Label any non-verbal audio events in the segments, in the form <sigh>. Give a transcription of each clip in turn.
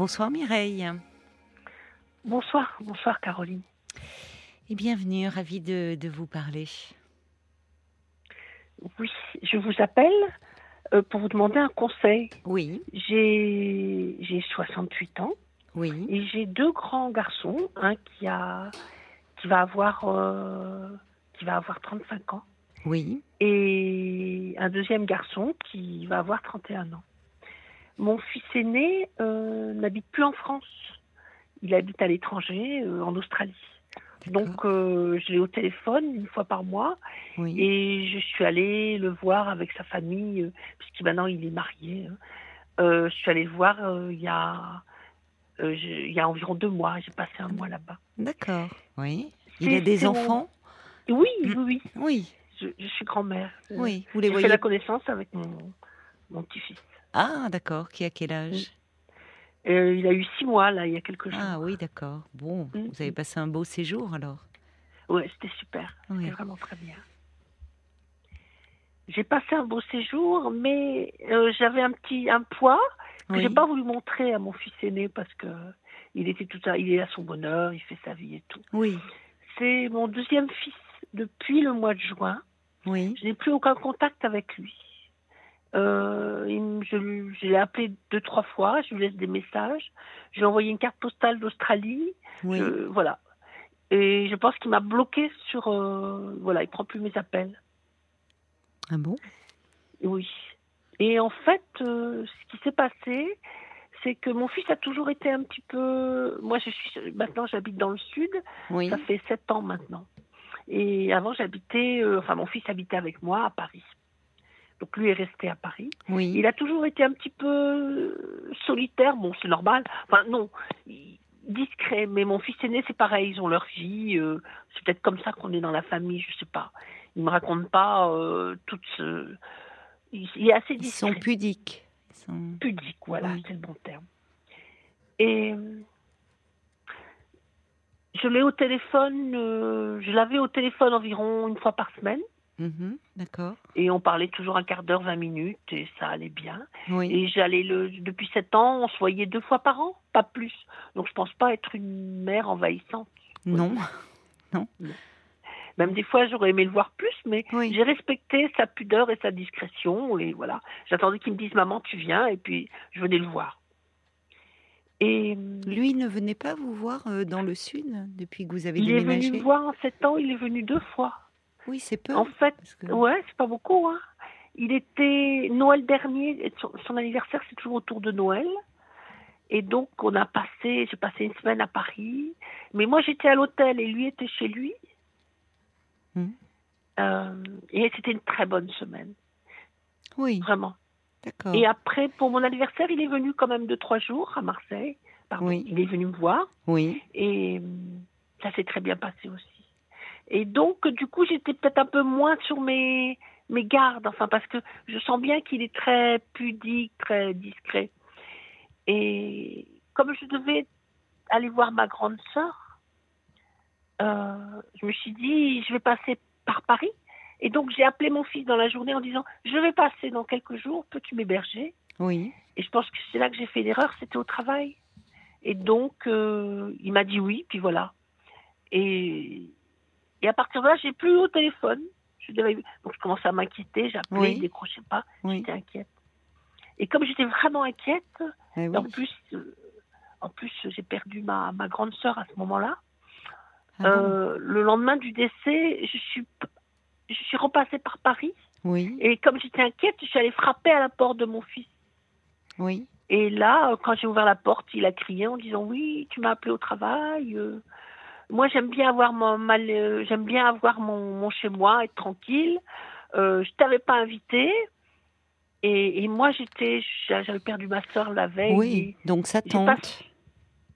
Bonsoir Mireille. Bonsoir, bonsoir Caroline. Et bienvenue, ravie de, de vous parler. Oui, je vous appelle euh, pour vous demander un conseil. Oui, J'ai j'ai 68 ans oui, et j'ai deux grands garçons, un qui a qui va avoir euh, qui va avoir 35 ans oui, et un deuxième garçon qui va avoir 31 ans. Mon fils aîné euh, n'habite plus en France. Il habite à l'étranger, euh, en Australie. Donc, euh, je l'ai au téléphone une fois par mois oui. et je suis allée le voir avec sa famille, puisque maintenant il est marié. hein. Je suis allée le voir il y a je- il y a environ deux mois. J'ai passé un mois là-bas. D'accord. Oui. Il a des mon- enfants Oui, oui, oui. Oui, Je, je suis grand-mère. Oui. Vous les J'ai fait voyez la connaissance avec mon, mon petit-fils. Ah, d'accord. Qui a quel âge? Euh, il a eu six mois, là, il y a quelques jours. Ah oui, d'accord. Bon, Mm. vous avez passé un beau séjour alors. Ouais, c'était super. Oui. C'était vraiment très bien. J'ai passé un beau séjour, mais euh, j'avais un petit un poids que Oui. j'ai pas voulu montrer à mon fils aîné parce que il était tout à, il est à son bonheur, il fait sa vie et tout. Oui, C'est mon deuxième fils depuis le mois de juin. oui, Je n'ai plus aucun contact avec lui. Euh, il je, l'ai appelé deux trois fois, je lui laisse des messages. Je lui ai envoyé une carte postale d'Australie. oui. Je- voilà. Et je pense qu'il m'a bloqué sur. euh, voilà, il prend plus mes appels. Ah bon? Oui. Et en fait, euh, ce qui s'est passé, c'est que mon fils a toujours été un petit peu. Moi, je suis maintenant, j'habite dans le sud. Oui, Ça fait sept ans maintenant. Et avant, j'habitais. euh, enfin, mon fils habitait avec moi à Paris. Donc lui est resté à Paris. oui. Il a toujours été un petit peu solitaire. Bon, c'est normal. Enfin, non, discret. Mais mon fils aîné, c'est pareil. Ils ont leur vie. euh, c'est peut-être comme ça qu'on est dans la famille. Je sais pas. Il me raconte pas euh, toute ce. Il, il est assez Ils discret, sont pudiques. Ils sont... pudique. Voilà, Oui. c'est le bon terme. Et euh, je l'ai au téléphone. euh, je l'avais au téléphone environ une fois par semaine. Mhm, D'accord. Et on parlait toujours un quart d'heure, 20 minutes, et ça allait bien. Oui, Et j'allais le depuis sept ans, on se voyait deux fois par an, pas plus. Donc je pense pas être une mère envahissante. <laughs> non. Même des fois j'aurais aimé le voir plus, mais Oui. j'ai respecté sa pudeur et sa discrétion et voilà. J'attendais qu'il me dise maman tu viens et puis je venais le voir. Et euh, Lui ne venait pas vous voir euh, dans le sud depuis que vous avez il est déménagé? venu me voir en sept ans, il est venu deux fois. Oui, c'est peu. En fait, que- ouais, c'est pas beaucoup. Hein. Il était Noël dernier, son, son anniversaire c'est toujours autour de Noël. Et donc on a passé, j'ai passé une semaine à Paris. Mais moi j'étais à l'hôtel et lui était chez lui. Mhm. Euh, et c'était une très bonne semaine, Oui, vraiment. d'accord. Et après, pour mon anniversaire, il est venu quand même deux, trois jours à Marseille. Pardon, Oui. Il est venu me voir. Oui, Et hum, ça s'est très bien passé aussi. Et donc, du coup, j'étais peut-être un peu moins sur mes, mes gardes, enfin, parce que je sens bien qu'il est très pudique, très discret. Et comme je devais aller voir ma grande sœur, euh, je me suis dit, je vais passer par Paris. Et donc, j'ai appelé mon fils dans la journée en disant, je vais passer dans quelques jours, peux-tu m'héberger? Oui, et je pense que c'est là que j'ai fait l'erreur, c'était au travail. Et donc, euh, il m'a dit oui, puis voilà. Et, et à partir de là, j'ai plus eu au téléphone. Je devais- donc, je commençais à m'inquiéter, j'appelais, Oui. il décrochait pas, oui. j'étais inquiète. Et comme j'étais vraiment inquiète, Eh oui. en plus, euh, en plus j'ai perdu ma, ma grande sœur à ce moment-là. Ah bon Euh, le lendemain du décès, je suis, je suis repassée par Paris. Oui, Et comme j'étais inquiète, je suis allée frapper à la porte de mon fils. oui, Et là, euh, quand j'ai ouvert la porte, il a crié en disant oui, tu m'as appelé au travail. euh, moi, j'aime bien avoir mon mal, euh, j'aime bien avoir mon, mon chez moi, être tranquille. Euh, je t'avais pas invité. Et, et moi, j'étais, j'a- j'avais perdu ma soeur la veille. oui. Donc ça j'ai tente.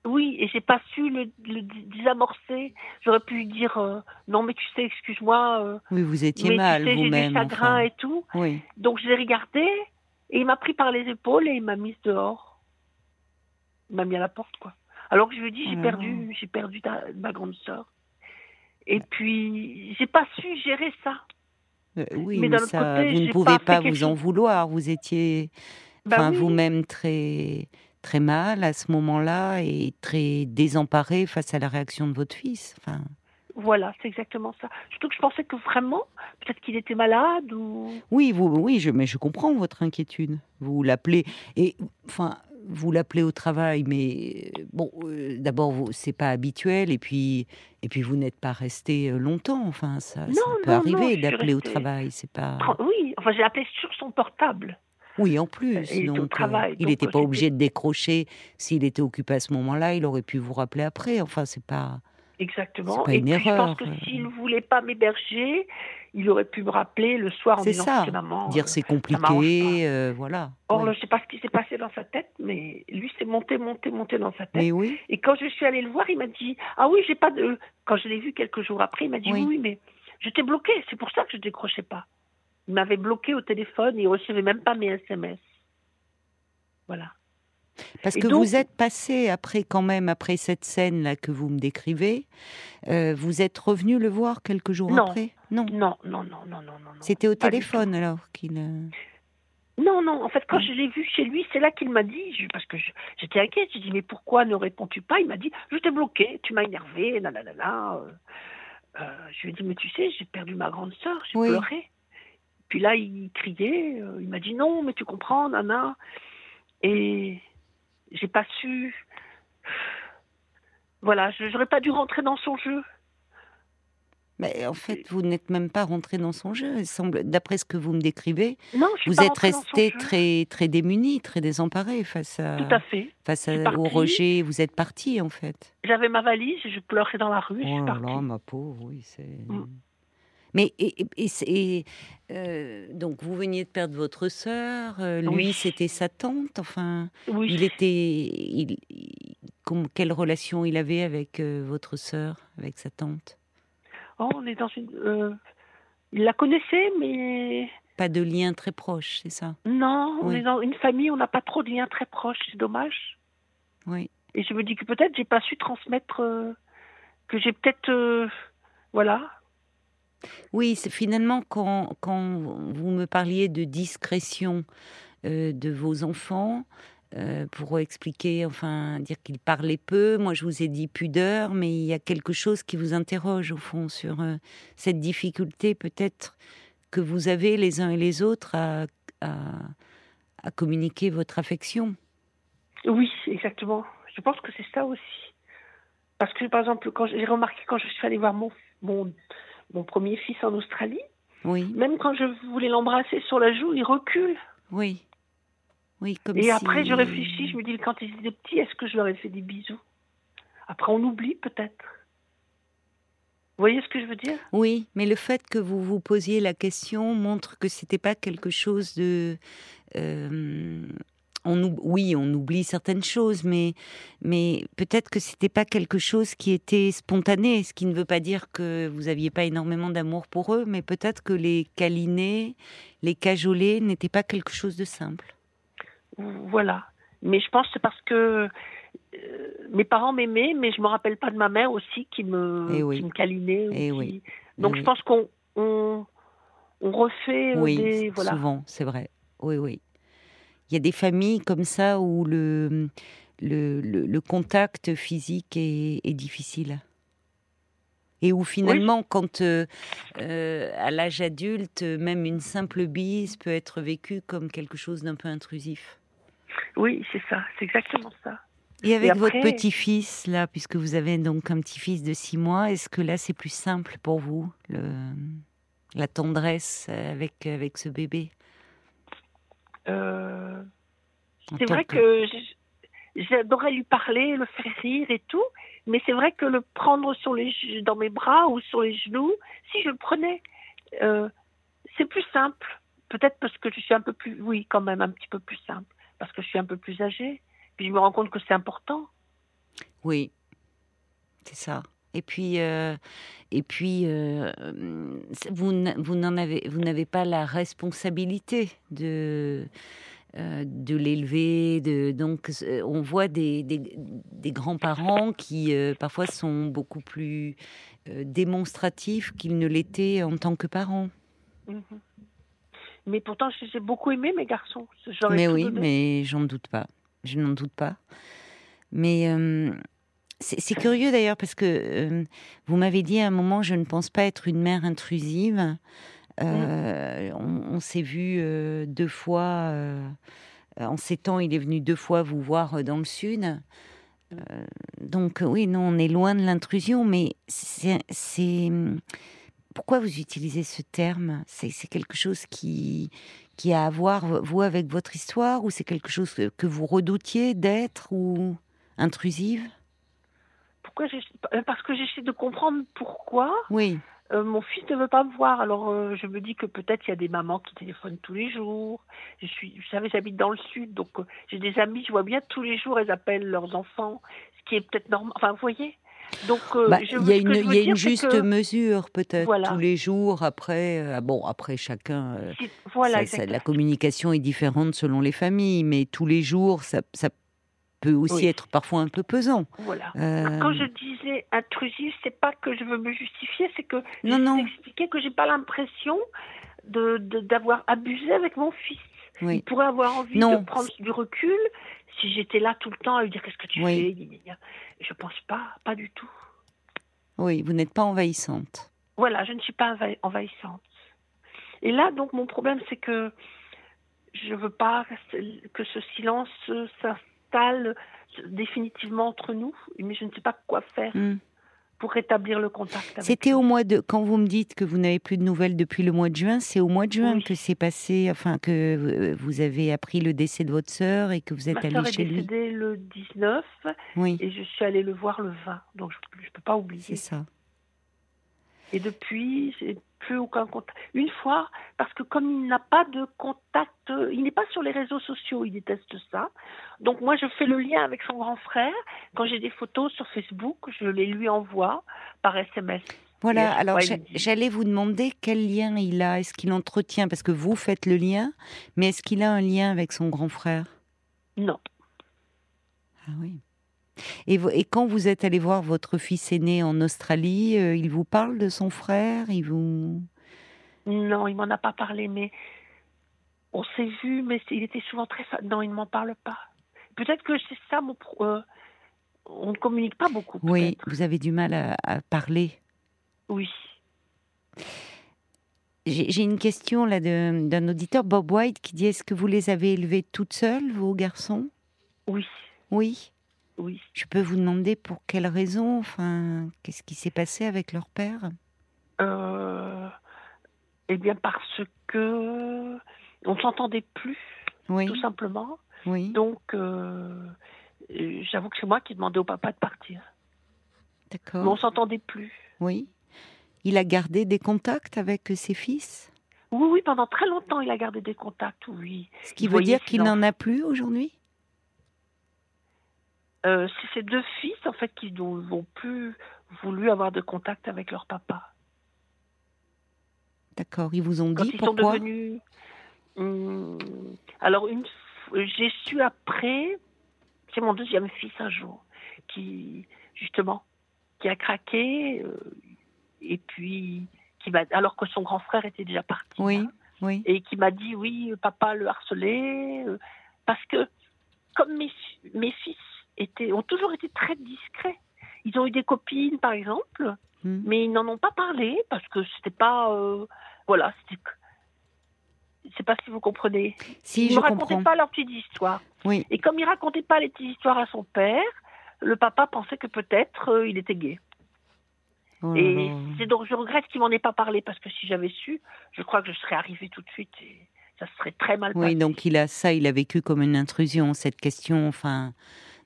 oui, et j'ai pas su le, le désamorcer. J'aurais pu lui dire euh, non, mais tu sais, excuse-moi, euh, Oui, vous étiez mais mal tu sais, j'ai vous-même. du chagrin enfin. et tout. Oui, Donc je l'ai regardé et il m'a pris par les épaules et il m'a mise dehors. Il m'a mis à la porte, quoi. Alors que je lui ai dit, j'ai perdu, j'ai perdu ta- ma grande sœur. Et puis, j'ai pas su gérer ça. Euh, oui, Mais mais, ça, côté, vous ne pouvez pas vous en vouloir. Vous étiez, oui. vous-même très, très mal à ce moment-là et très désemparée face à la réaction de votre fils. Enfin. Voilà, c'est exactement ça. Surtout que je pensais que vraiment, peut-être qu'il était malade ou. Oui, vous, oui, je, mais je comprends votre inquiétude. Vous l'appelez et enfin, vous l'appelez au travail, mais euh, bon, euh, d'abord, c'est pas habituel, et puis, et puis vous n'êtes pas resté euh, longtemps. Enfin, ça, ça peut arriver d'appeler au travail, c'est pas. Oui, enfin, j'ai appelé sur son portable. Oui, en plus. Il donc, travail, il n'était pas obligé de décrocher. S'il était occupé à ce moment-là, il aurait pu vous rappeler après. Enfin, c'est pas. Exactement. et puis, je pense que s'il ne voulait pas m'héberger, il aurait pu me rappeler le soir en disant ça. que maman. Dire c'est compliqué, euh, voilà. Or, je ne sais pas ce qui s'est passé dans sa tête, mais lui, c'est monté, monté, monté dans sa tête. Mais oui. Et quand je suis allée le voir, il m'a dit Ah oui, j'ai pas de. Quand je l'ai vu quelques jours après, il m'a dit oui. oui, mais je t'ai bloqué, c'est pour ça que je ne décrochais pas. Il m'avait bloqué au téléphone, il ne recevait même pas mes SMS. Voilà. Parce que vous êtes passé après, quand même, après cette scène-là que vous me décrivez, euh, vous êtes revenu le voir quelques jours après? Non. Non, non, non, non, non, non. C'était au téléphone alors qu'il. Euh, non, non, en fait, quand je l'ai vu chez lui, c'est là qu'il m'a dit, parce que j'étais inquiète, j'ai dit, mais pourquoi ne réponds-tu pas? Il m'a dit, je t'ai bloqué, tu m'as énervé, nanana. Euh, euh, je lui ai dit, mais tu sais, j'ai perdu ma grande sœur, j'ai pleuré. Puis là, il criait, il m'a dit, non, mais tu comprends, nana. Et j'ai pas su. Voilà, je n'aurais pas dû rentrer dans son jeu. Mais en fait, vous n'êtes même pas rentré dans son jeu. semble, d'après ce que vous me décrivez, non, vous êtes resté très très démuni, très désemparé face à tout à fait. face au rejet. Vous êtes parti en fait. J'avais ma valise, je pleurais dans la rue. Oh là là, ma pauvre, oui, c'est. Mm. Mais et, euh, donc vous veniez de perdre votre sœur, euh, lui c'était sa tante, enfin il était, il, quelle relation il avait avec euh, votre sœur, avec sa tante? Oh, on est dans une, il la connaissait mais pas de lien très proche, c'est ça? Non, on est dans une famille, on n'a pas trop de liens très proches, c'est dommage. Oui. Et je me dis que peut-être j'ai pas su transmettre, que j'ai peut-être, voilà, oui, finalement quand, quand, vous me parliez de discrétion euh, de vos enfants, euh, pour expliquer, enfin, dire qu'ils parlaient peu. Moi, je vous ai dit pudeur, mais il y a quelque chose qui vous interroge au fond sur euh, cette difficulté peut-être que vous avez les uns et les autres à, à communiquer votre affection. Oui, exactement. Je pense que c'est ça aussi. Parce que, par exemple, j'ai remarqué quand je suis allée voir mon, mon, mon premier fils en Australie. Oui. Même quand je voulais l'embrasser sur la joue, il recule. Oui. Oui, comme Et après, je réfléchis, je me dis, quand ils étaient petits, est-ce que je leur ai fait des bisous? Après, on oublie peut-être. Vous voyez ce que je veux dire? Oui, mais le fait que vous vous posiez la question montre que c'était pas quelque chose de euh, oui, on oublie certaines choses, mais, mais peut-être que c'était pas quelque chose qui était spontané, ce qui ne veut pas dire que vous aviez pas énormément d'amour pour eux, mais peut-être que les câliner, les cajoler n'était pas quelque chose de simple. Voilà. Mais je pense que c'est parce que euh, mes parents m'aimaient, mais je me rappelle pas de ma mère aussi qui me, eh me câlinait. Et eh oui. Donc eh je pense qu'on on, refait oui, des, voilà. souvent, c'est vrai. Oui, oui. Il y a des familles comme ça où le, le, le, contact physique est, est, difficile. Et où finalement, quand euh, euh, à l'âge adulte, même une simple bise peut être vécue comme quelque chose d'un peu intrusif. Oui, c'est ça, c'est exactement ça. Et avec votre petit-fils, là, puisque vous avez donc un petit-fils de six mois, est-ce que là c'est plus simple pour vous, le, la tendresse avec, avec ce bébé? Euh, c'est vrai que, j'adorais lui parler, le faire rire et tout, mais c'est vrai que le prendre sur les, dans mes bras ou sur les genoux, si je le prenais, euh, c'est plus simple. Peut-être parce que je suis un peu plus, oui, quand même un petit peu plus simple, parce que je suis un peu plus âgée. Puis je me rends compte que c'est important. Oui, c'est ça. Et puis, euh, et puis, euh, vous, n'en avez, vous n'avez pas la responsabilité de euh, de l'élever. De, donc, on voit des, des, grands-parents qui parfois sont beaucoup plus démonstratifs qu'ils ne l'étaient en tant que parents. Mhm. Mais pourtant, j'ai beaucoup aimé mes garçons. Mais oui, mais j'en doute pas. je n'en doute pas. Mais c'est curieux d'ailleurs parce que vous m'avez dit à un moment, je ne pense pas être une mère intrusive. Mmh. On, s'est vu deux fois. en sept ans, il est venu deux fois vous voir dans le sud. donc oui, non, on est loin de l'intrusion, mais c'est pourquoi vous utilisez ce terme? C'est quelque chose qui, qui a à voir, vous, avec votre histoire, ou c'est quelque chose que, vous redoutiez d'être ou intrusive? Pourquoi euh, Parce que j'essaie de comprendre pourquoi. Oui. Euh, mon fils ne veut pas me voir, alors euh, je me dis que peut-être il y a des mamans qui téléphonent tous les jours. Je suis, vous savez, j'habite dans le sud, donc j'ai des amis, je vois bien tous les jours, elles appellent leurs enfants, ce qui est peut-être normal. Enfin, vous voyez? Donc, bah, il y a une, y a une juste mesure peut-être tous les jours. Après, bon, après chacun. Voilà, la communication est différente selon les familles, mais tous les jours, ça, ça peut aussi être parfois un peu pesant. Voilà. Quand je disais intrusif, c'est pas que je veux me justifier, c'est que non, je non. expliquer que j'ai pas l'impression de d'avoir abusé avec mon fils. Il pourrait avoir envie de prendre du recul si j'étais là tout le temps à lui dire qu'est-ce que tu fais. Je pense pas, pas du tout. Oui, vous n'êtes pas envahissante. Voilà, je ne suis pas envahissante. Et là, donc, mon problème, c'est que je veux pas que ce silence s'installe définitivement entre nous, mais je ne sais pas quoi faire. Hmm pour rétablir le contact. C'était au mois de quand vous me dites que vous n'avez plus de nouvelles depuis le mois de juin, c'est au mois de juin que c'est passé, enfin que euh, vous avez appris le décès de votre sœur et que vous êtes allé chez lui? est décédée le 19 oui. et je suis allée le voir le 20, donc je ne peux pas oublier. C'est ça. Et depuis, plus aucun contact. Une fois, parce que comme il n'a pas de contact, il n'est pas sur les réseaux sociaux, il déteste ça. Donc moi, je fais le lien avec son grand frère. Quand j'ai des photos sur Facebook, je les lui envoie par SMS. Voilà, alors j'allais vous demander quel lien il a, est-ce qu'il entretient, parce que vous faites le lien, mais est-ce qu'il a un lien avec son grand frère? Non. Ah oui. Et, et, quand vous êtes allé voir votre fils aîné en Australie, euh, il vous parle de son frère Il vous Non, il m'en a pas parlé, mais on s'est vu, mais il était souvent très. Non, il ne m'en parle pas. Peut-être que c'est ça mon. Euh, on ne communique pas beaucoup. Oui, vous avez du mal à, parler. Oui. J'ai une question là d'un auditeur, Bob White, qui dit Est-ce que vous les avez élevés toutes seules, vos garçons? Oui. Oui? Oui. Je peux vous demander pour quelle raison Enfin, qu'est-ce qui s'est passé avec leur père? Euh, Eh bien, parce que on s'entendait plus, tout simplement. Oui. Donc, euh, j'avoue que c'est moi qui demandais au papa de partir. D'accord. Mais on s'entendait plus. Oui. Il a gardé des contacts avec ses fils? Oui, oui, pendant très longtemps, il a gardé des contacts, oui. Ce qui veut dire qu'il n'en a plus aujourd'hui? Euh, c'est ces deux fils en fait qui n'ont plus voulu avoir de contact avec leur papa. D'accord, ils vous ont dit ils pourquoi? sont devenus. Hum, alors une... j'ai su après, c'est mon deuxième fils un jour qui justement qui a craqué euh, et puis qui m'a alors que son grand frère était déjà parti. Oui, hein, oui. Et qui m'a dit oui, papa le harcelait euh, parce que comme mes, mes fils ont toujours été très discrets. Ils ont eu des copines, par exemple, hmm. mais ils n'en ont pas parlé parce que c'était pas. Euh, voilà, c'était. Je sais pas si vous comprenez. Si, ils ne racontaient pas leurs petites histoires. Oui. Et comme ils racontaient pas les petites histoires à son père, le papa pensait que peut-être euh, il était gay. Oh et c'est donc je regrette qu'il m'en ait pas parlé parce que si j'avais su, je crois que je serais arrivée tout de suite et ça serait très mal passé. Oui, donc il a ça, il a vécu comme une intrusion cette question, enfin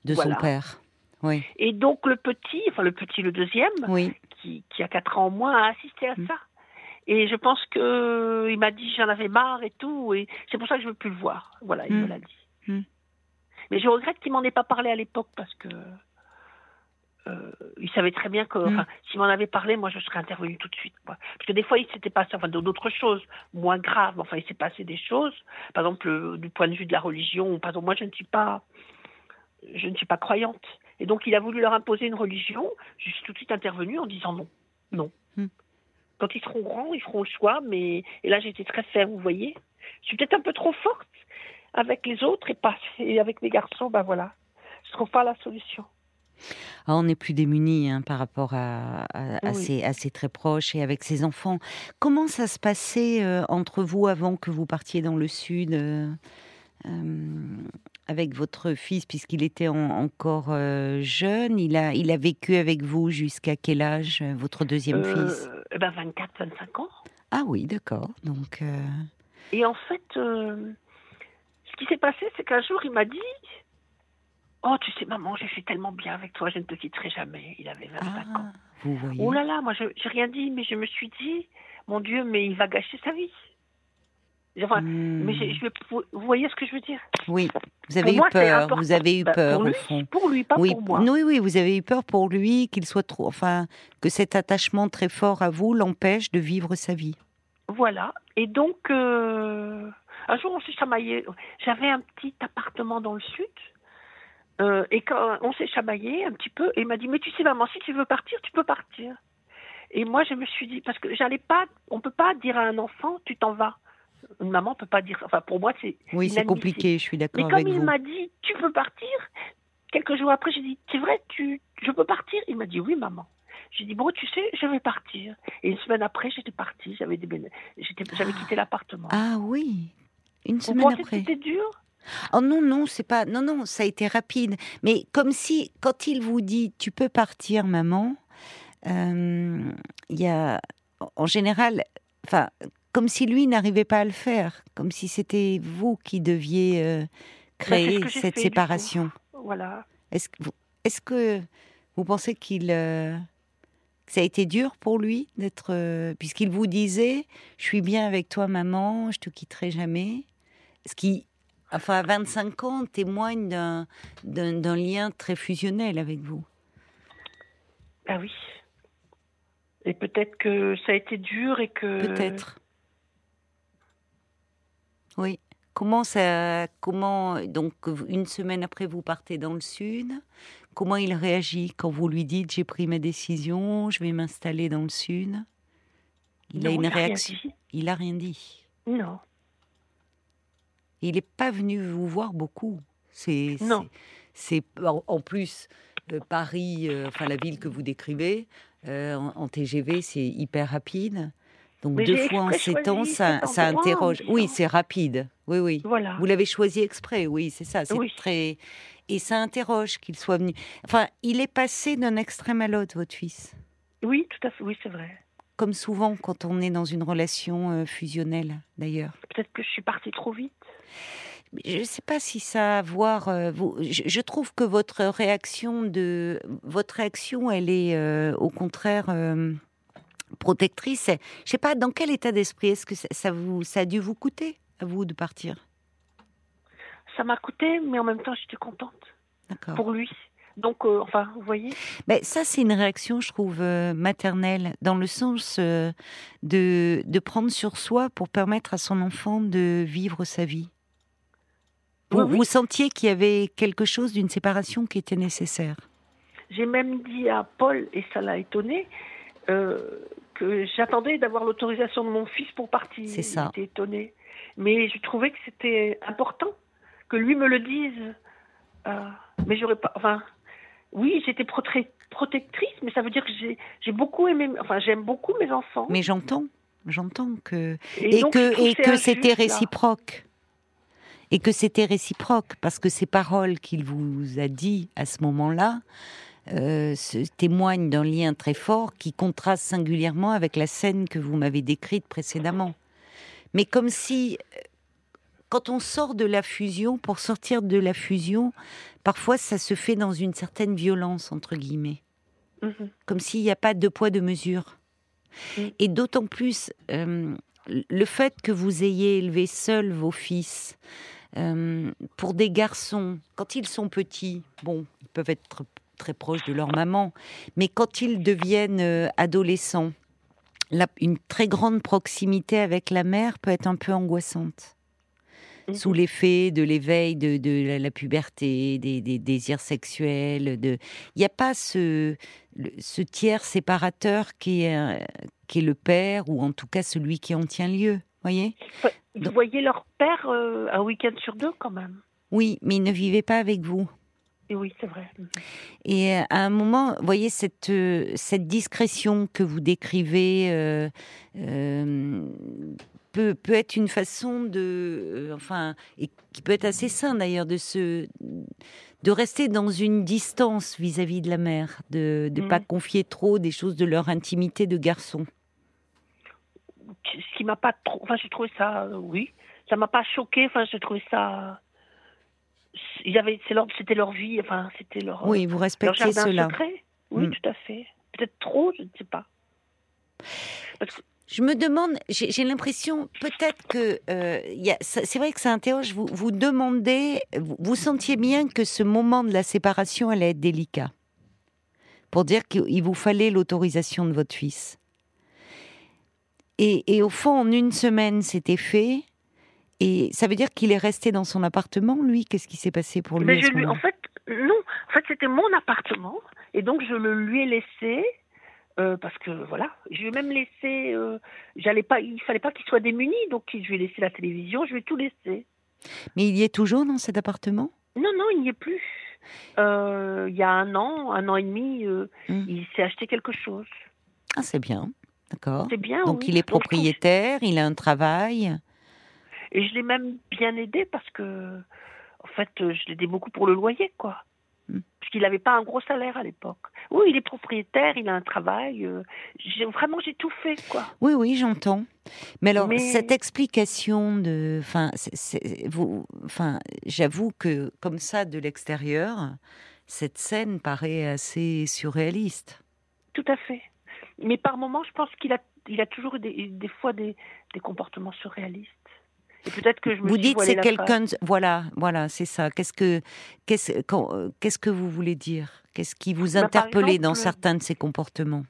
de son père. Oui. Et donc le petit, enfin le petit, le deuxième, qui, qui, a 4 ans au moins, a assisté à mm. ça. Et je pense que il m'a dit j'en avais marre et tout, et c'est pour ça que je ne veux plus le voir. Voilà, il me mm. l'a dit. Mm. Mais je regrette qu'il m'en ait pas parlé à l'époque parce que euh, il savait très bien que s'il m'en avait parlé, moi je serais intervenue tout de suite. Parce que des fois il s'était passé enfin, d'autres choses moins graves. Enfin il s'est passé des choses, par exemple euh, du point de vue de la religion. Par exemple moi je ne suis pas je ne suis pas croyante. Et donc il a voulu leur imposer une religion. Je suis tout de suite intervenue en disant non, non. Hmm. Quand ils seront grands, ils feront le choix. Mais et là été très ferme, vous voyez. Je suis peut-être un peu trop forte. avec les autres et pas et avec les garçons, ben voilà, je trouve pas la solution. Ah, on n'est plus démunis hein, par rapport à, à, ses, très proches et avec ses enfants. Comment ça se passait euh, entre vous avant que vous partiez dans le sud euh, euh, avec votre fils, puisqu'il était encore jeune il a, il a vécu avec vous jusqu'à quel âge, votre deuxième fils? eh ben 24, 25 ans. Ah oui, d'accord. Donc. Et en fait, ce qui s'est passé, c'est qu'un jour, il m'a dit Oh, tu sais, maman, j'ai fait tellement bien avec toi, je ne te quitterai jamais. Il avait 25 ah, ans. Vous voyez. Oh là là, moi, je n'ai rien dit, mais je me suis dit, mon Dieu, mais il va gâcher sa vie. Enfin, hmm. mais je, vous voyez ce que je veux dire? Oui, vous avez eu peur. Vous avez eu bah, peur, pour lui, au fond. Pour lui, pas oui, pour moi. Oui, oui, vous avez eu peur pour lui qu'il soit trop, enfin, que cet attachement très fort à vous l'empêche de vivre sa vie. Voilà. Et donc, euh, un jour, on s'est chamaillé. J'avais un petit appartement dans le sud. Euh, et quand on s'est chamaillé un petit peu, et il m'a dit Mais tu sais, maman, si tu veux partir, tu peux partir. Et moi, je me suis dit, parce que j'allais pas, on peut pas dire à un enfant, tu t'en vas. Une maman peut pas dire, enfin, pour moi, c'est. Oui, c'est compliqué, je suis d'accord avec vous. Mais comme il m'a dit, tu peux partir, quelques jours après, j'ai dit, c'est vrai, tu, je peux partir? Il m'a dit, oui, maman. J'ai dit, bon, tu sais, je vais partir. Et une semaine après, j'étais partie, j'avais j'avais quitté l'appartement. Ah oui, une semaine après. C'était dur? Oh non, non, c'est pas. Non, non, ça a été rapide. Mais comme si, quand il vous dit tu peux partir, maman, euh, il y a. En général, enfin, comme si lui n'arrivait pas à le faire, comme si c'était vous qui deviez euh, bah, créer cette séparation. Voilà. Est-ce que, vous, est que vous pensez qu'il. Euh, ça a été dur pour lui d'être. puisqu'il vous disait Je suis bien avec toi, maman, je te quitterai jamais. Ce qui enfin à 25 ans, témoigne d'un lien très fusionnel avec vous. Ah oui. Et peut-être que ça a été dur et que. Peut-être. Oui. Comment ça, comment donc une semaine après vous partez dans le sud, comment il réagit quand vous lui dites j'ai pris ma décision, je vais m'installer dans le sud? Il a une réaction. Il a rien dit. Non. Il n'est pas venu vous voir beaucoup. C'est C'est en plus Paris, euh, enfin la ville que vous décrivez euh, en, TGV, c'est hyper rapide. Donc deux fois en sept ans, ça, ça interroge. Oui, c'est rapide. Oui, oui. Voilà. Vous l'avez choisi exprès. Oui, c'est ça. C'est très et ça interroge qu'il soit venu. Enfin, il est passé d'un extrême à l'autre, votre fils. Oui, tout à fait. Oui, c'est vrai. Comme souvent quand on est dans une relation fusionnelle, d'ailleurs. Peut-être que je suis partie trop vite. Je ne sais pas si ça a à voir. Euh, je, trouve que votre réaction de votre réaction, elle est euh, au contraire euh, protectrice. Je ne sais pas dans quel état d'esprit est-ce que ça, vous ça a dû vous coûter à vous de partir? Ça m'a coûté, mais en même temps, j'étais contente pour lui. Donc, enfin, vous voyez? Mais ça, c'est une réaction, je trouve, maternelle, dans le sens de, de prendre sur soi pour permettre à son enfant de vivre sa vie. Vous, sentiez qu'il y avait quelque chose d'une séparation qui était nécessaire? J'ai même dit à Paul, et ça l'a étonné, euh, que j'attendais d'avoir l'autorisation de mon fils pour partir. C'est ça. Il était étonné. Mais je trouvais que c'était important que lui me le dise. Euh, mais j'aurais pas. Enfin, oui, j'étais protectrice, mais ça veut dire que j'ai beaucoup aimé. Enfin, j'aime beaucoup mes enfants. Mais j'entends, j'entends que et, que et que c'était réciproque et que c'était réciproque parce que ces paroles qu'il vous a dit à ce moment-là euh, témoignent d'un lien très fort qui contraste singulièrement avec la scène que vous m'avez décrite précédemment. Mais comme si, euh, quand on sort de la fusion, pour sortir de la fusion, parfois ça se fait dans une certaine violence, entre guillemets. Mm-hmm. Comme s'il n'y a pas de poids de mesure. Et d'autant plus, euh, le fait que vous ayez élevé seul vos fils, euh, pour des garçons, quand ils sont petits, bon, ils peuvent être très proches de leur maman, mais quand ils deviennent euh, adolescents, une très grande proximité avec la mère peut être un peu angoissante. Mhm. Sous l'effet de l'éveil de, la, puberté, des, désirs sexuels, de... il n'y a pas ce, tiers séparateur qui est, qui est le père, ou en tout cas celui qui en tient lieu. voyez? Vous voyez leur père euh, un week-end sur deux quand même. Oui, mais ils ne vivaient pas avec vous. Et oui, c'est vrai. Et euh, à un moment, vous voyez, cette, euh, cette discrétion que vous décrivez euh, peut, peut être une façon de. enfin, et qui peut être assez sain d'ailleurs, de se. de rester dans une distance vis-à-vis de la mère, de ne pas mmh. confier trop des choses de leur intimité de garçon. Ce qui m'a pas trop. Enfin, j'ai trouvé ça. oui. Ça m'a pas choqué. Enfin, j'ai trouvé ça c'était leur vie, enfin, c'était leur. Oui, vous respectez cela. Oui, mm. tout à fait. Peut-être trop, je ne sais pas. Je me demande, j'ai l'impression peut-être que euh, c'est vrai que ça interroge. Vous vous demandez, vous, sentiez bien que ce moment de la séparation allait être délicat, pour dire qu'il vous fallait l'autorisation de votre fils. Et, et, au fond, en une semaine, c'était fait. Et ça veut dire qu'il est resté dans son appartement, lui? Qu'est-ce qui s'est passé pour lui, Mais je lui En fait, non. En fait, c'était mon appartement. Et donc, je le lui ai laissé. Euh, parce que voilà, je lui ai même laissé. Euh, j'allais pas, il fallait pas qu'il soit démuni, donc je lui ai laissé la télévision, je lui ai tout laissé. Mais il y est toujours dans cet appartement? Non, non, il n'y est plus. Euh, il y a un an, un an et demi, hmm. il s'est acheté quelque chose. Ah, c'est bien, d'accord. C'est bien. Donc il est propriétaire, il a un travail. Et je l'ai même bien aidé parce que, en fait, je l'ai aidé beaucoup pour le loyer, quoi. Hmm. Parce qu'il n'avait pas un gros salaire à l'époque. Oui, il est propriétaire, il a un travail. Euh, vraiment, j'ai tout fait, quoi. Oui, oui, j'entends. Mais alors, cette explication de, enfin, enfin, j'avoue que comme ça, de l'extérieur, cette scène paraît assez surréaliste. Tout à fait. Mais par moments, je pense qu'il a, il a toujours des, des fois des, des comportements surréalistes peut-être que je me vous dites c'est quelqu'un. Voilà, voilà, c'est ça. Qu'est-ce que qu'est-ce qu'est-ce que vous voulez dire? Qu'est-ce qui vous bah, interpellait dans certains de ces comportements?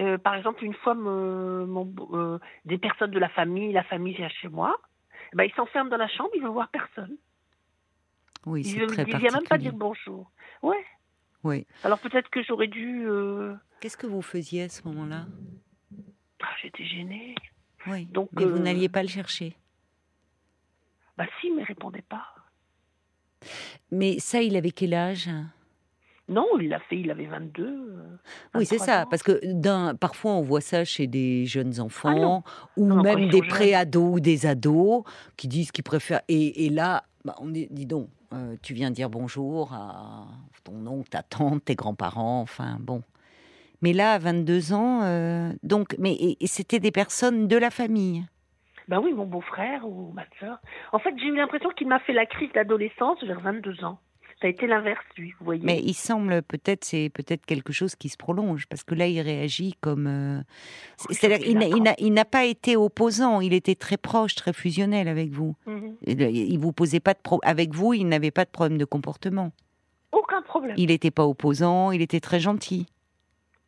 euh, Par exemple, une fois, euh, des personnes de la famille, la famille vient chez moi. Eh ben, il s'enferme dans la chambre, il veut voir personne. Oui, c'est très Il vient même pas dire bonjour. Ouais. Oui. Alors peut-être que j'aurais dû. Euh, Qu'est-ce que vous faisiez à ce moment-là? Ah, J'étais gênée. Oui. Donc, mais vous n'alliez pas le chercher. Bah si, mais répondait pas. Mais ça, il avait quel âge non, il l'a fait, il avait 22. oui, c'est ça, parce que parfois on voit ça chez des jeunes enfants ah ou même des pré-ados ou des ados qui disent qu'ils préfèrent. Et, là, bah, on dit, dis donc, euh, tu viens dire bonjour à ton oncle, ta tante, tes grands-parents, enfin bon. Mais là, à 22 ans, euh, donc, mais c'était des personnes de la famille? Ben oui, mon beau-frère ou ma soeur. En fait, j'ai eu l'impression qu'il m'a fait la crise d'adolescence vers 22 ans. Ça a été l'inverse, lui, vous voyez. Mais il semble peut-être c'est peut-être quelque chose qui se prolonge parce que là il réagit comme. Euh, c'est-à-dire il n'a pas été opposant, il était très proche, très fusionnel avec vous. Mhm. Il vous posait pas de pro... avec vous, il n'avait pas de problème de comportement. Aucun problème. Il n'était pas opposant, il était très gentil.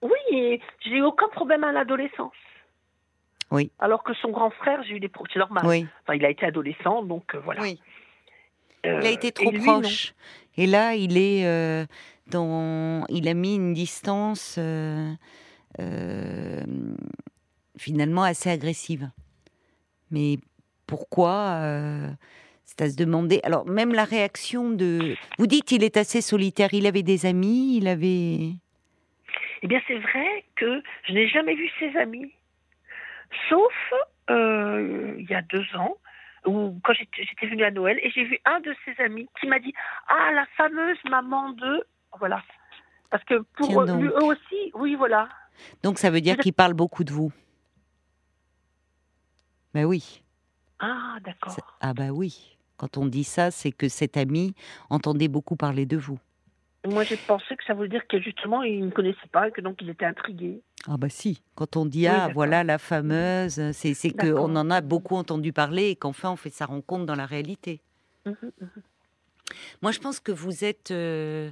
Oui, j'ai eu aucun problème à l'adolescence. Oui. Alors que son grand frère, j'ai eu des c'est normal. Oui. Enfin, il a été adolescent, donc euh, voilà. Oui. Euh, il a été trop proche. Et là, il est euh, dans. Il a mis une distance finalement assez agressive. Mais pourquoi C'est à se demander. Alors, même la réaction de. Vous dites qu'il est assez solitaire. Il avait des amis, il avait. Eh bien, c'est vrai que je n'ai jamais vu ses amis. Sauf euh, il y a deux ans, où, quand j'étais venue à Noël, et j'ai vu un de ses amis qui m'a dit Ah, la fameuse maman de. Voilà. Parce que pour eux, aussi, oui, voilà. Donc ça veut dire qu'il parle beaucoup de vous Ben oui. Ah, d'accord. Ah, bah oui. Quand on dit ça, c'est que cet ami entendait beaucoup parler de vous. Moi, j'ai pensé que ça voulait dire que justement, il ne connaissait pas et que donc il était intrigué. Ah bah si, quand on dit ah voilà la fameuse, c'est qu'on en a beaucoup entendu parler et qu'enfin on fait sa rencontre dans la réalité. Mmh mmh Moi je pense que vous êtes, euh,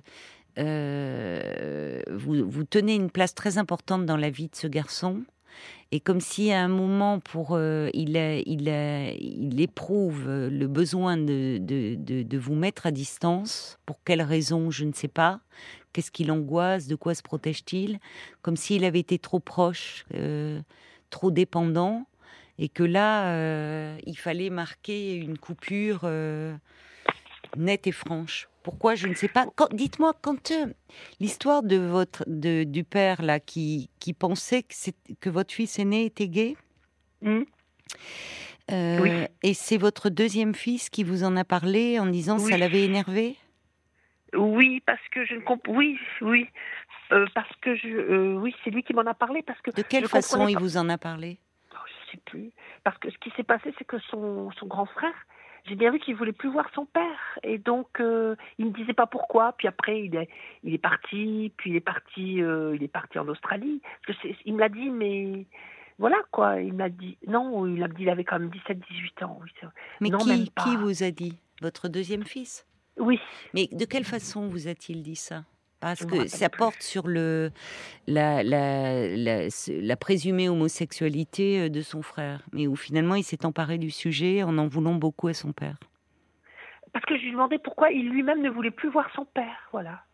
euh, vous, vous tenez une place très importante dans la vie de ce garçon et comme si à un moment pour euh, il, il, il éprouve le besoin de, de, de, vous mettre à distance, pour quelle raison, je ne sais pas. Qu'est-ce qui l'angoisse? De quoi se protège-t-il? Comme s'il avait été trop proche, euh, trop dépendant. et que là, euh, il fallait marquer une coupure euh, nette et franche. Pourquoi Je ne sais pas. Dites-moi, quand euh, l'histoire de votre de, du père là qui, qui pensait que, que votre fils aîné était gay. Hmm. oui. Et c'est votre deuxième fils qui vous en a parlé en disant que ça l'avait énervé? Oui, parce que je ne comprends. Oui, oui, parce que je. oui, c'est lui qui m'en a parlé parce que. De quelle façon il vous en a parlé? Plus. Parce que ce qui s'est passé, c'est que son, son grand frère, j'ai bien vu qu'il voulait plus voir son père. Et donc, euh, il me disait pas pourquoi. Puis après, il est, il est parti. Puis il est parti, euh, il est parti en Australie. Parce que il me l'a dit, mais voilà quoi. Il m'a dit, non, il a dit, il avait quand même 17, 18 ans. mais qui, qui vous a dit? Votre deuxième fils? Oui. Mais de quelle façon vous a-t-il dit ça? Parce que ça porte sur le, la, la, la, présumée homosexualité euh, de son frère, mais où finalement il s'est emparé du sujet en en voulant beaucoup à son père. Parce que je lui demandais pourquoi il lui-même ne voulait plus voir son père, voilà.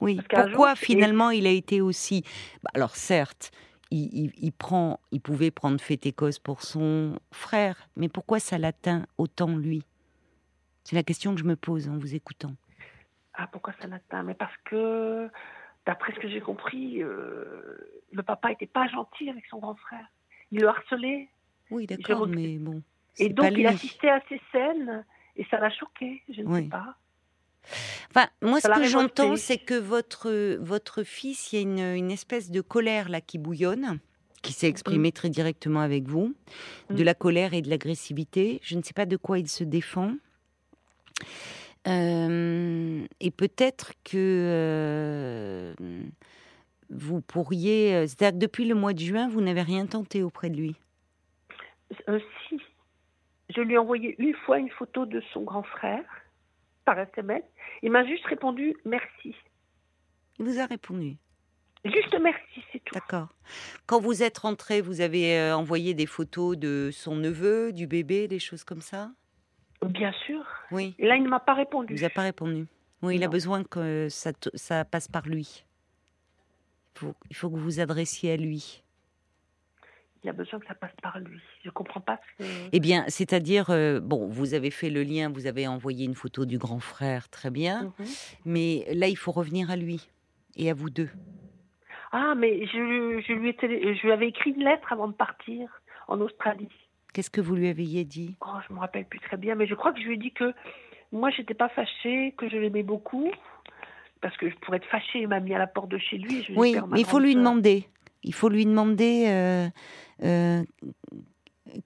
Oui, pourquoi finalement il a été aussi... Bah, alors certes, il, il, prend, il pouvait prendre fait et cause pour son frère, mais pourquoi ça l'atteint autant lui? C'est la question que je me pose en vous écoutant. Ah, pourquoi ça l'atteint Mais parce que, d'après ce que j'ai compris, euh, le papa était pas gentil avec son grand frère. Il le harcelait. Oui, d'accord, mais bon. Et donc, il assistait à ces scènes et ça l'a choqué, je ne sais pas. Enfin, moi, ce que j'entends, c'est que votre, votre fils, il y a une, une, espèce de colère là qui bouillonne, qui s'est exprimée mm. très directement avec vous, de mm. la colère et de l'agressivité. Je ne sais pas de quoi il se défend. Euh, et peut-être que euh, vous pourriez. Euh, c'est-à-dire que depuis le mois de juin, vous n'avez rien tenté auprès de lui? Si. Je lui ai envoyé une fois une photo de son grand frère par SMS. Il m'a juste répondu merci. Il vous a répondu? Juste merci, c'est tout. D'accord. Quand vous êtes rentré, vous avez envoyé des photos de son neveu, du bébé, des choses comme ça? Bien sûr. Oui. Et là, il ne m'a pas répondu. Il vous a pas répondu. Oui, il a besoin que ça, ça passe par lui. Il faut, il faut que vous vous adressiez à lui. Il a besoin que ça passe par lui. Je ne comprends pas. Eh bien, c'est-à-dire, euh, bon, vous avez fait le lien, vous avez envoyé une photo du grand frère, très bien. Mhm. Mais là, il faut revenir à lui et à vous deux. Ah, mais je, je, lui, je lui avais écrit une lettre avant de partir en Australie. Qu'est-ce que vous lui aviez dit? Oh, Je me rappelle plus très bien, mais je crois que je lui ai dit que moi, j'étais pas fâchée, que je l'aimais beaucoup, parce que je pourrais être fâchée. Il m'a mis à la porte de chez lui. oui, mais il faut lui demander. Il faut lui demander euh, euh,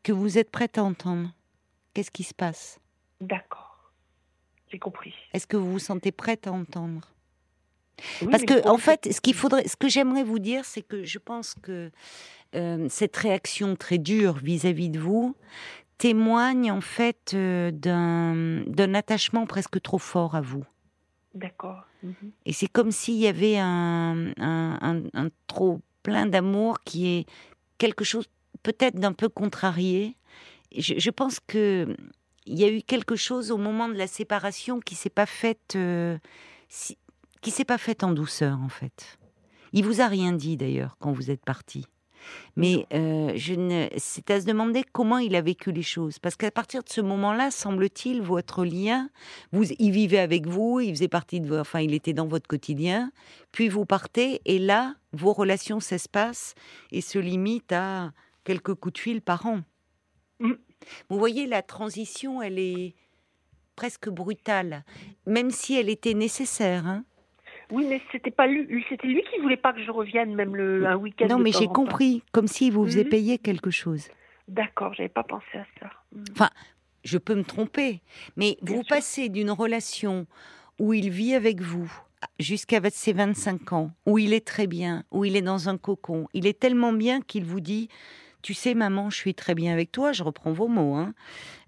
que vous êtes prête à entendre. Qu'est-ce qui se passe? D'accord, j'ai compris. Est-ce que vous vous sentez prête à entendre? Parce que, en fait, ce qu'il faudrait, ce que j'aimerais vous dire, c'est que je pense que euh, cette réaction très dure vis-à-vis de vous témoigne en fait euh, d'un attachement presque trop fort à vous. D'accord. Mhm. Et c'est comme s'il y avait un, un, trop plein d'amour qui est quelque chose peut-être d'un peu contrarié. Je, pense que il y a eu quelque chose au moment de la séparation qui s'est pas faite, euh, qui s'est pas faite en douceur en fait. Il vous a rien dit d'ailleurs quand vous êtes parti. Mais euh, je ne... c'est à se demander comment il a vécu les choses. Parce qu'à partir de ce moment-là, semble-t-il, votre lien, vous, il vivait avec vous, il faisait partie de enfin, il était dans votre quotidien. Puis vous partez, et là, vos relations s'espacent et se limitent à quelques coups de fil par an. Mmh. Vous voyez, la transition, elle est presque brutale, même si elle était nécessaire. Hein oui, mais c'était pas lui, c'était lui qui voulait pas que je revienne même le un week-end. Non, mais j'ai compris, comme s'il vous faisait mhm. payer quelque chose. D'accord, j'avais pas pensé à ça. Mhm. Enfin, je peux me tromper, mais vous passez d'une relation où il vit avec vous jusqu'à ses 25 ans, où il est très bien, où il est dans un cocon, il est tellement bien qu'il vous dit tu sais, maman, je suis très bien avec toi. Je reprends vos mots. Hein.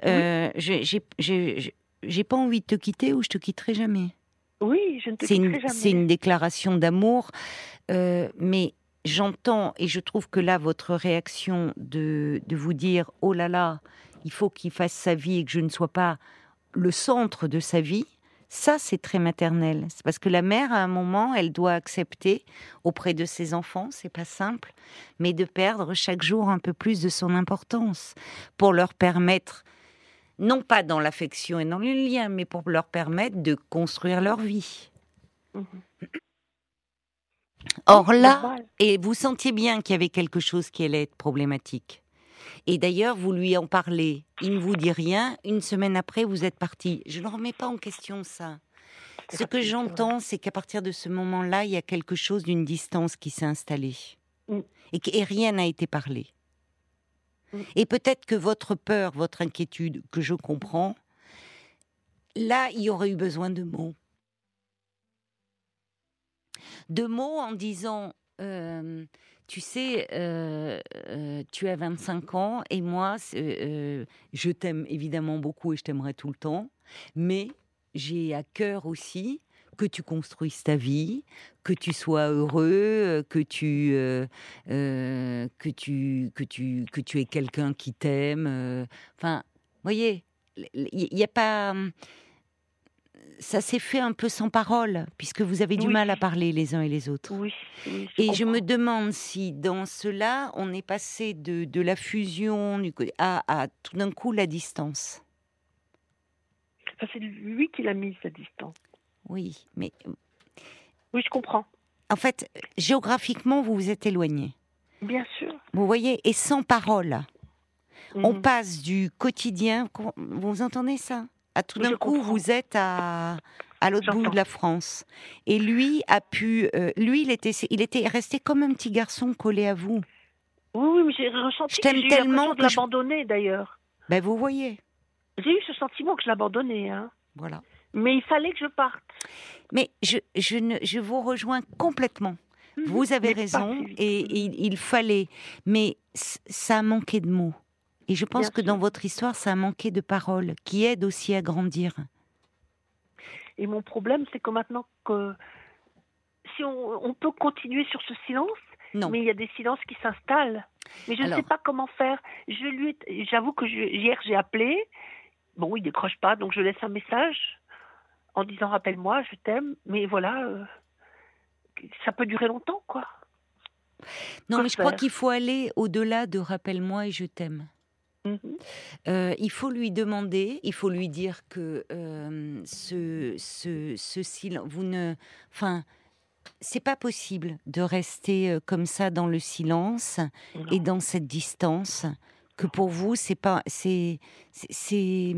Euh, j'ai pas envie de te quitter ou je te quitterai jamais. Oui, je ne te c'est une, jamais. C'est une déclaration d'amour, euh, mais j'entends et je trouve que là, votre réaction de, de vous dire oh là là, il faut qu'il fasse sa vie et que je ne sois pas le centre de sa vie, Ça, c'est très maternel. C'est parce que la mère, à un moment, elle doit accepter auprès de ses enfants, c'est pas simple, mais de perdre chaque jour un peu plus de son importance pour leur permettre, non pas dans l'affection et dans le lien, mais pour leur permettre de construire leur vie. Mhm. Or là, et vous sentiez bien qu'il y avait quelque chose qui allait être problématique. Et d'ailleurs, vous lui en parlez. Il ne vous dit rien. Une semaine après, vous êtes parti. Je ne remets pas en question ça. Ce que j'entends, c'est qu'à partir de ce moment-là, il y a quelque chose d'une distance qui s'est installée. Mm. Et, que, rien n'a été parlé. Et peut-être que votre peur, votre inquiétude, que je comprends, là, il y aurait eu besoin de mots. De mots en disant, euh, tu sais, euh, euh, tu as 25 ans et moi, je t'aime évidemment beaucoup et je t'aimerai tout le temps, mais j'ai à cœur aussi que tu construises ta vie, que tu sois heureux, que tu que tu que tu que tu aies quelqu'un qui t'aime. Enfin, voyez, il n'y a pas ça s'est fait un peu sans parole, puisque vous avez du mal à parler les uns et les autres. Oui. et je me demande si dans cela, on est passé de, de la fusion à, à tout d'un coup la distance. c'est lui qui l'a mis, cette distance. Oui, mais. Oui, je comprends. En fait, géographiquement, vous vous êtes éloigné. Bien sûr. Vous voyez, et sans parole. On mhm. passe du quotidien. Vous entendez ça? À tout d'un coup, vous êtes à, à l'autre bout de la France. Et lui a pu, euh, lui, il était, il était resté comme un petit garçon collé à vous. Oui, oui, mais j'ai ressenti que j'ai tellement de l'abandonner d'ailleurs. Ben vous voyez. J'ai eu ce sentiment que je l'abandonnais. Hein. Voilà. Mais il fallait que je parte. Mais je, je, ne, je vous rejoins complètement. Mhm. Vous avez raison et, et il fallait. Mais ça a manqué de mots. Et je pense que dans votre histoire, ça a manqué de paroles qui aident aussi à grandir. Et mon problème, c'est que maintenant que si on, peut continuer sur ce silence, mais il y a des silences qui s'installent. Mais je ne sais pas comment faire. Je lui, j'avoue que hier j'ai appelé. Bon, il décroche pas, donc je laisse un message en disant rappelle-moi, je t'aime. Mais voilà, euh, ça peut durer longtemps, quoi. Non, mais je crois qu'il faut aller au-delà de rappelle-moi et je t'aime. Mmh euh, il faut lui demander, il faut lui dire que euh, ce, ce, ce silence, vous ne, enfin, c'est pas possible de rester comme ça dans le silence et dans cette distance. Que pour vous, c'est pas, c'est, c'est,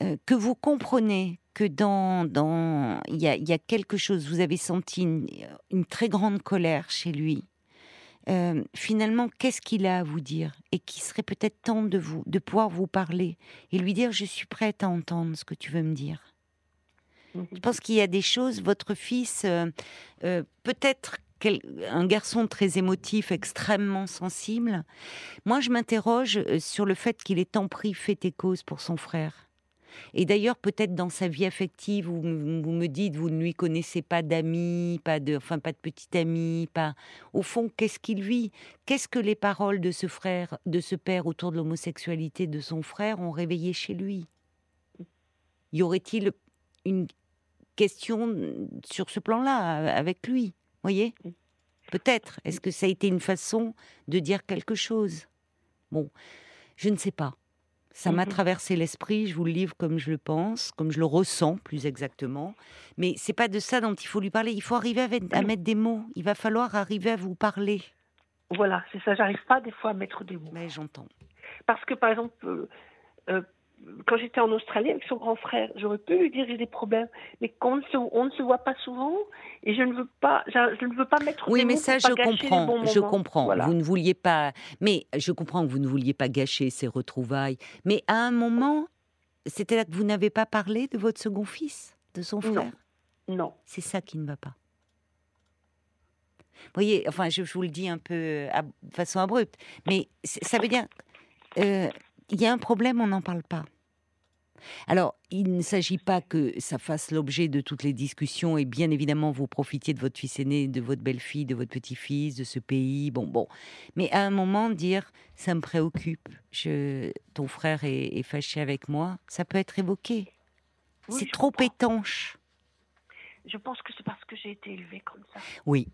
que vous comprenez que dans, dans, il y a, y a, quelque chose. Vous avez senti une, une très grande colère chez lui euh, finalement, qu'est-ce qu'il a à vous dire et qui serait peut-être temps de vous, de pouvoir vous parler et lui dire je suis prête à entendre ce que tu veux me dire? Mhm. Je pense qu'il y a des choses. Votre fils, euh, euh, peut-être un garçon très émotif, extrêmement sensible. Moi, je m'interroge sur le fait qu'il ait tant pris fait et cause pour son frère. Et d'ailleurs, peut-être dans sa vie affective, vous, vous me dites, vous ne lui connaissez pas d'amis, pas de, enfin pas de petit ami, pas. Au fond, qu'est-ce qu'il vit? Qu'est-ce que les paroles de ce frère, de ce père autour de l'homosexualité de son frère ont réveillé chez lui? Y aurait-il une question sur ce plan-là avec lui? Voyez? Peut-être. Est-ce que ça a été une façon de dire quelque chose? Bon, je ne sais pas. Ça m'a mmh traversé l'esprit, je vous le livre comme je le pense, comme je le ressens plus exactement. Mais c'est pas de ça dont il faut lui parler. Il faut arriver à, mettre des mots. Il va falloir arriver à vous parler. Voilà, c'est ça. J'arrive pas des fois à mettre des mots. Mais j'entends. Parce que par exemple, euh, euh, quand j'étais en Australie avec son grand frère, j'aurais pu lui dire j'ai des problèmes, mais qu'on ne se, on ne se voit pas souvent et je ne veux pas, je, ne veux pas mettre. Oui, mais ça je comprends, je comprends. Vous ne vouliez pas, mais je comprends que vous ne vouliez pas gâcher ces retrouvailles. Mais à un moment, c'était là que vous n'avez pas parlé de votre second fils, de son frère? Non. C'est ça qui ne va pas. Vous voyez, enfin, je, vous le dis un peu de façon abrupte, mais ça veut dire, euh, il y a un problème, on n'en parle pas. Alors, il ne s'agit pas que ça fasse l'objet de toutes les discussions et bien évidemment vous profitiez de votre fils aîné, de votre belle-fille, de votre petit-fils, de ce pays, bon, bon. Mais à un moment, dire ça me préoccupe, je, ton frère est, fâché avec moi, ça peut être évoqué. Oui, c'est trop comprends. étanche. Je pense que c'est parce que j'ai été élevée comme ça. Oui.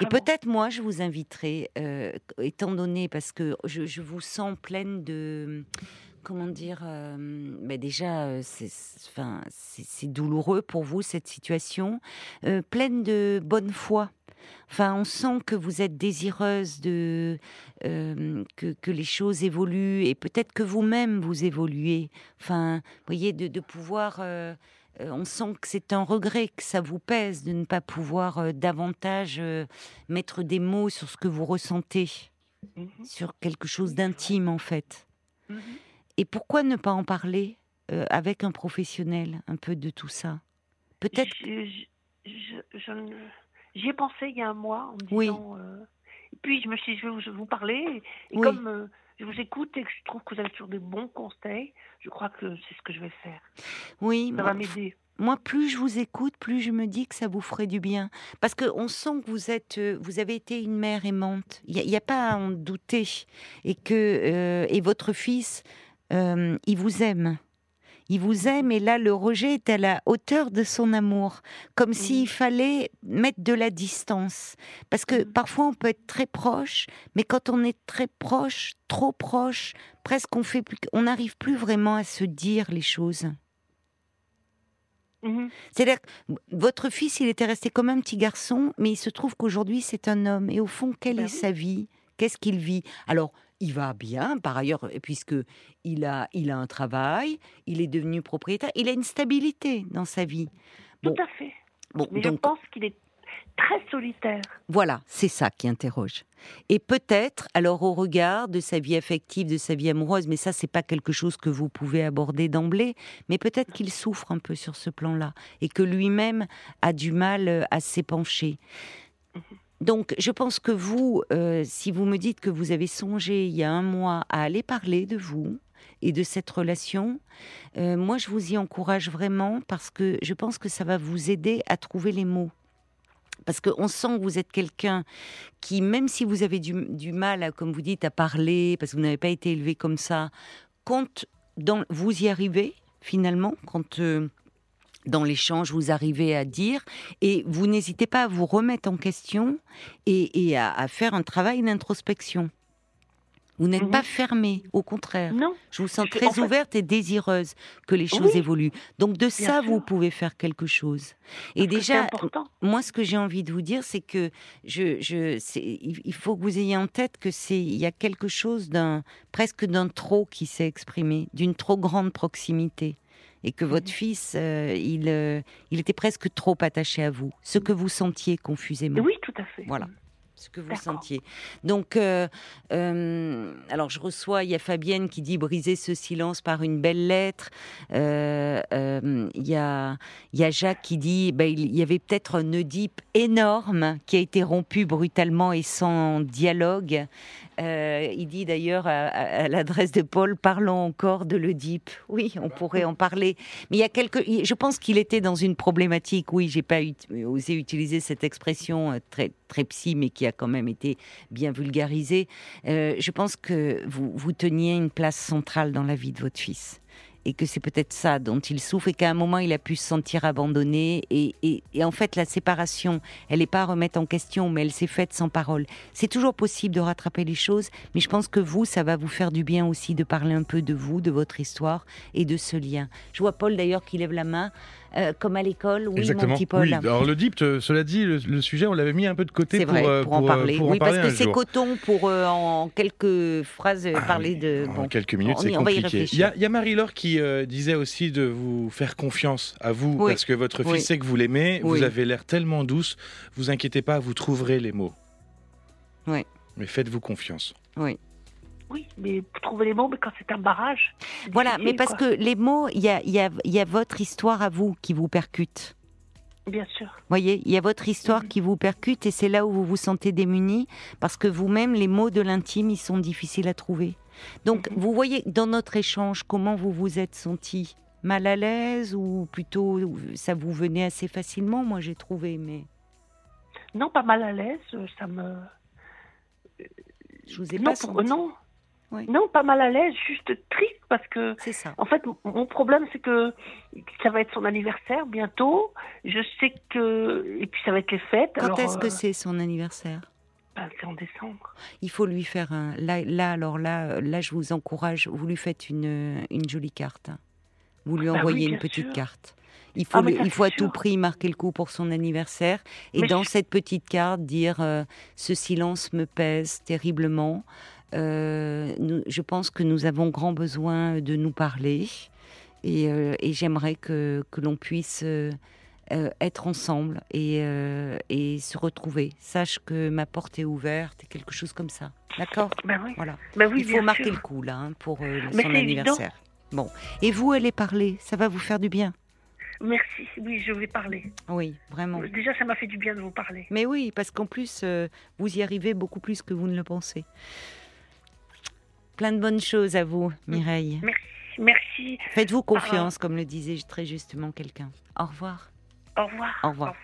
Et peut-être moi, je vous inviterai, euh, étant donné, parce que je, je vous sens pleine de, comment dire, euh, ben déjà, euh, c'est, enfin, douloureux pour vous cette situation, euh, pleine de bonne foi. Enfin, on sent que vous êtes désireuse de euh, que, que les choses évoluent et peut-être que vous-même vous évoluez. Enfin, voyez, de, de pouvoir. on sent que c'est un regret, que ça vous pèse de ne pas pouvoir davantage mettre des mots sur ce que vous ressentez, Mhm, sur quelque chose d'intime en fait. mhm. Et pourquoi ne pas en parler euh, avec un professionnel un peu de tout ça? Peut-être. J'y ai pensé il y a un mois en me Oui. disant. euh, Et puis je me suis dit, je vais vous, parler. Et, Oui. comme euh, je vous écoute et que je trouve que vous avez toujours des bons conseils, je crois que c'est ce que je vais faire. Oui, Ça moi, va m'aider. moi, plus je vous écoute, plus je me dis que ça vous ferait du bien. Parce qu'on sent que vous êtes, vous avez été une mère aimante. Il n'y a, pas à en douter. Et que et votre fils, euh, il vous aime. Il vous aime et là, le rejet est à la hauteur de son amour. Comme s'il fallait mettre de la distance. Parce que Mhm. parfois, on peut être très proche, mais quand on est très proche, trop proche, presque on fait on n'arrive plus vraiment à se dire les choses. Mhm. C'est-à-dire que votre fils, il était resté comme un petit garçon, mais il se trouve qu'aujourd'hui, c'est un homme. Et au fond, quelle Ben est oui. sa vie? Qu'est-ce qu'il vit? Alors, il va bien, par ailleurs, puisque il a, il a un travail, il est devenu propriétaire, il a une stabilité dans sa vie. Tout à fait. Bon, Mais je pense qu'il est très solitaire. voilà, c'est ça qui interroge. Et peut-être, alors au regard de sa vie affective, de sa vie amoureuse, mais ça, c'est pas quelque chose que vous pouvez aborder d'emblée, mais peut-être qu'il souffre un peu sur ce plan-là et que lui-même a du mal euh, à s'épancher. Donc, je pense que vous, euh, si vous me dites que vous avez songé il y a un mois à aller parler de vous et de cette relation, euh, moi, je vous y encourage vraiment parce que je pense que ça va vous aider à trouver les mots. Parce qu'on sent que vous êtes quelqu'un qui, même si vous avez du, mal, à, comme vous dites, à parler, parce que vous n'avez pas été élevé comme ça, dans, vous y arrivez, finalement, quand euh, dans l'échange vous arrivez à dire, et vous n'hésitez pas à vous remettre en question et, et à, à faire un travail d'introspection. Vous n'êtes Mhm. pas fermé, au contraire. Non, Je vous sens très fait- ouverte et désireuse que les choses Oui. évoluent. Donc de ça, sûr. vous pouvez faire quelque chose. Et parce déjà, important. moi, ce que j'ai envie de vous dire, c'est que je, il faut que vous ayez en tête que c'est, il y a quelque chose d'un presque d'un trop qui s'est exprimé, d'une trop grande proximité, et que votre Mhm. fils, euh, il, euh, il était presque trop attaché à vous, ce que vous sentiez confusément Oui, tout à fait. Voilà. ce que vous sentiez. Donc, euh, euh, alors je reçois, il y a Fabienne qui dit briser ce silence par une belle lettre. Euh, il, y a, y a Jacques qui dit, ben, il y avait peut-être un Oedipe énorme qui a été rompu brutalement et sans dialogue. Euh, il dit d'ailleurs à, à- à l'adresse de Paul, parlons encore de l'Oedipe. Oui, on pourrait en parler. Mais il y a quelques, je pense qu'il était dans une problématique. Oui, j'ai pas osé utiliser cette expression euh, très très psy, mais qui a quand même été bien vulgarisée. Euh, je pense que vous vous teniez une place centrale dans la vie de votre fils. Et que c'est peut-être ça dont il souffre, et qu'à un moment il a pu se sentir abandonné. Et, et- en fait, la séparation, elle n'est pas à remettre en question, mais elle s'est faite sans parole. C'est toujours possible de rattraper les choses, mais je pense que vous, ça va vous faire du bien aussi de parler un peu de vous, de votre histoire et de ce lien. Je vois Paul d'ailleurs qui lève la main, euh, comme à l'école. Oui, mon Exactement. petit Paul. Oui, alors le DIPT, euh, cela dit, le, le sujet, on l'avait mis un peu de côté C'est pour, vrai, euh, pour, en parler. pour en oui, parler parce que c'est coton pour euh, en quelques phrases Ah parler oui, de. En quelques minutes, c'est compliqué. Il y a, Marie-Laure qui euh, disait aussi de vous faire confiance à vous, parce que votre fils sait que vous l'aimez, vous avez l'air tellement douce, vous inquiétez pas, vous trouverez les mots. Oui. Mais faites-vous confiance. Oui. Oui, mais pour trouver les mots, mais quand c'est un barrage. Voilà, mais parce quoi. que les mots, il y a, il y, a, il y a votre histoire à vous qui vous percute. Bien sûr. voyez, il y a votre histoire Mhm. qui vous percute et c'est là où vous vous sentez démuni parce que vous-même, les mots de l'intime, ils sont difficiles à trouver. Donc, Mhm. vous voyez dans notre échange comment vous vous êtes senti? Mal à l'aise ou plutôt ça vous venait assez facilement, moi j'ai trouvé, mais Non, pas mal à l'aise, ça me. je vous ai non, pas pour- senti. non, Oui. Non, pas mal à l'aise, juste triste parce que C'est ça. En fait, mon problème, c'est que ça va être son anniversaire bientôt. Je sais que. Et puis, ça va être les fêtes. Quand est-ce que euh, c'est son anniversaire? ben, C'est en décembre. Il faut lui faire un. Là, là, alors là, là, je vous encourage. Vous lui faites une, une jolie carte. Vous lui Bah oui, envoyez une petite sûr. carte. Il faut, Ah, ça, il faut à tout prix marquer le coup pour son anniversaire. Et Mais dans je- cette petite carte, dire euh, ce silence me pèse terriblement. Euh, nous- je pense que nous avons grand besoin de nous parler. Et, euh, et j'aimerais que, que l'on puisse euh, être ensemble et, et se retrouver. Sache que ma porte est ouverte et quelque chose comme ça. D'accord? Ben oui. Voilà. Ben oui, Il faut marquer sûr. le coup là hein, pour son évident. anniversaire. Bon. Et vous, allez parler. Ça va vous faire du bien. Merci. Oui, je vais parler. Oui, vraiment. Déjà, ça m'a fait du bien de vous parler. Mais oui, parce qu'en plus, vous y arrivez beaucoup plus que vous ne le pensez. Plein de bonnes choses à vous, Mireille. Merci. Merci. Faites-vous confiance, comme le disait très justement quelqu'un. Au revoir. Au revoir. Au revoir.